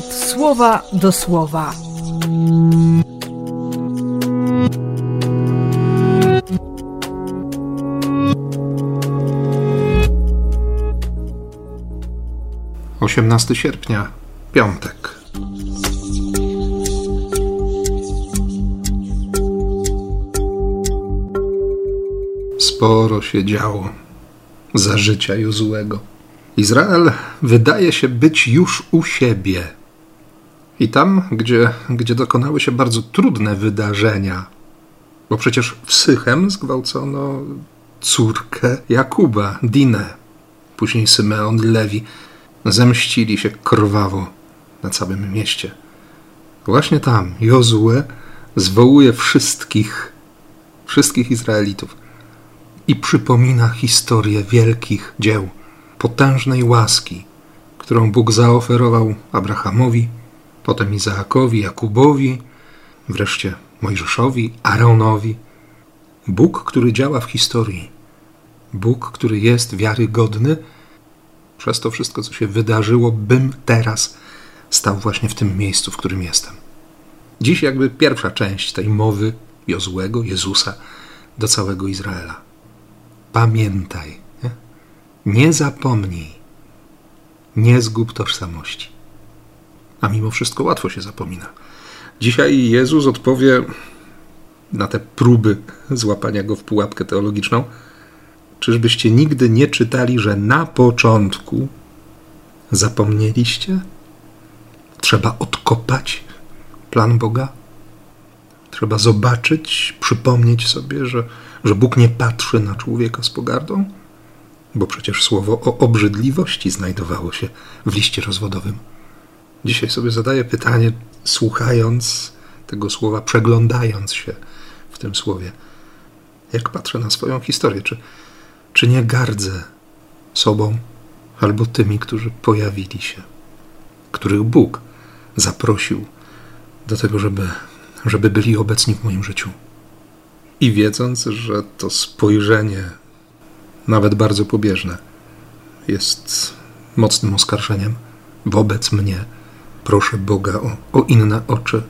słowa do słowa. Osiemnasty sierpnia, piątek. Sporo się działo za życia Jozułego. Izrael wydaje się być już u siebie. I tam, gdzie, gdzie dokonały się bardzo trudne wydarzenia, bo przecież w Sychem zgwałcono córkę Jakuba, Dinę, później Symeon Lewi, zemścili się krwawo na całym mieście. Właśnie tam Jozue zwołuje wszystkich, wszystkich Izraelitów i przypomina historię wielkich dzieł, potężnej łaski, którą Bóg zaoferował Abrahamowi, potem Izaakowi, Jakubowi, wreszcie Mojżeszowi, Aaronowi. Bóg, który działa w historii, Bóg, który jest wiarygodny, przez to wszystko, co się wydarzyło, bym teraz stał właśnie w tym miejscu, w którym jestem. Dziś jakby pierwsza część tej mowy Jozłego, Jezusa do całego Izraela. Pamiętaj, nie, nie zapomnij, nie zgub tożsamości. A mimo wszystko łatwo się zapomina. Dzisiaj Jezus odpowie na te próby złapania go w pułapkę teologiczną. Czyżbyście nigdy nie czytali, że na początku zapomnieliście? Trzeba odkopać plan Boga? Trzeba zobaczyć, przypomnieć sobie, że, że Bóg nie patrzy na człowieka z pogardą? Bo przecież słowo o obrzydliwości znajdowało się w liście rozwodowym. Dzisiaj sobie zadaję pytanie, słuchając tego słowa, przeglądając się w tym słowie. Jak patrzę na swoją historię, czy, czy nie gardzę sobą albo tymi, którzy pojawili się, których Bóg zaprosił do tego, żeby, żeby byli obecni w moim życiu. I wiedząc, że to spojrzenie, nawet bardzo pobieżne, jest mocnym oskarżeniem wobec mnie, proszę Boga o, o inne oczy,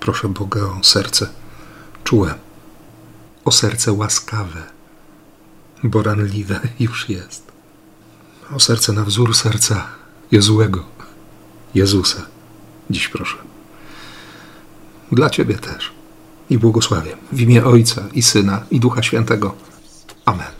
proszę Boga o serce czułe, o serce łaskawe, bo ranliwe już jest, o serce na wzór serca Jezłego, Jezusa. Dziś proszę. Dla Ciebie też. I błogosławię w imię Ojca i Syna i Ducha Świętego. Amen.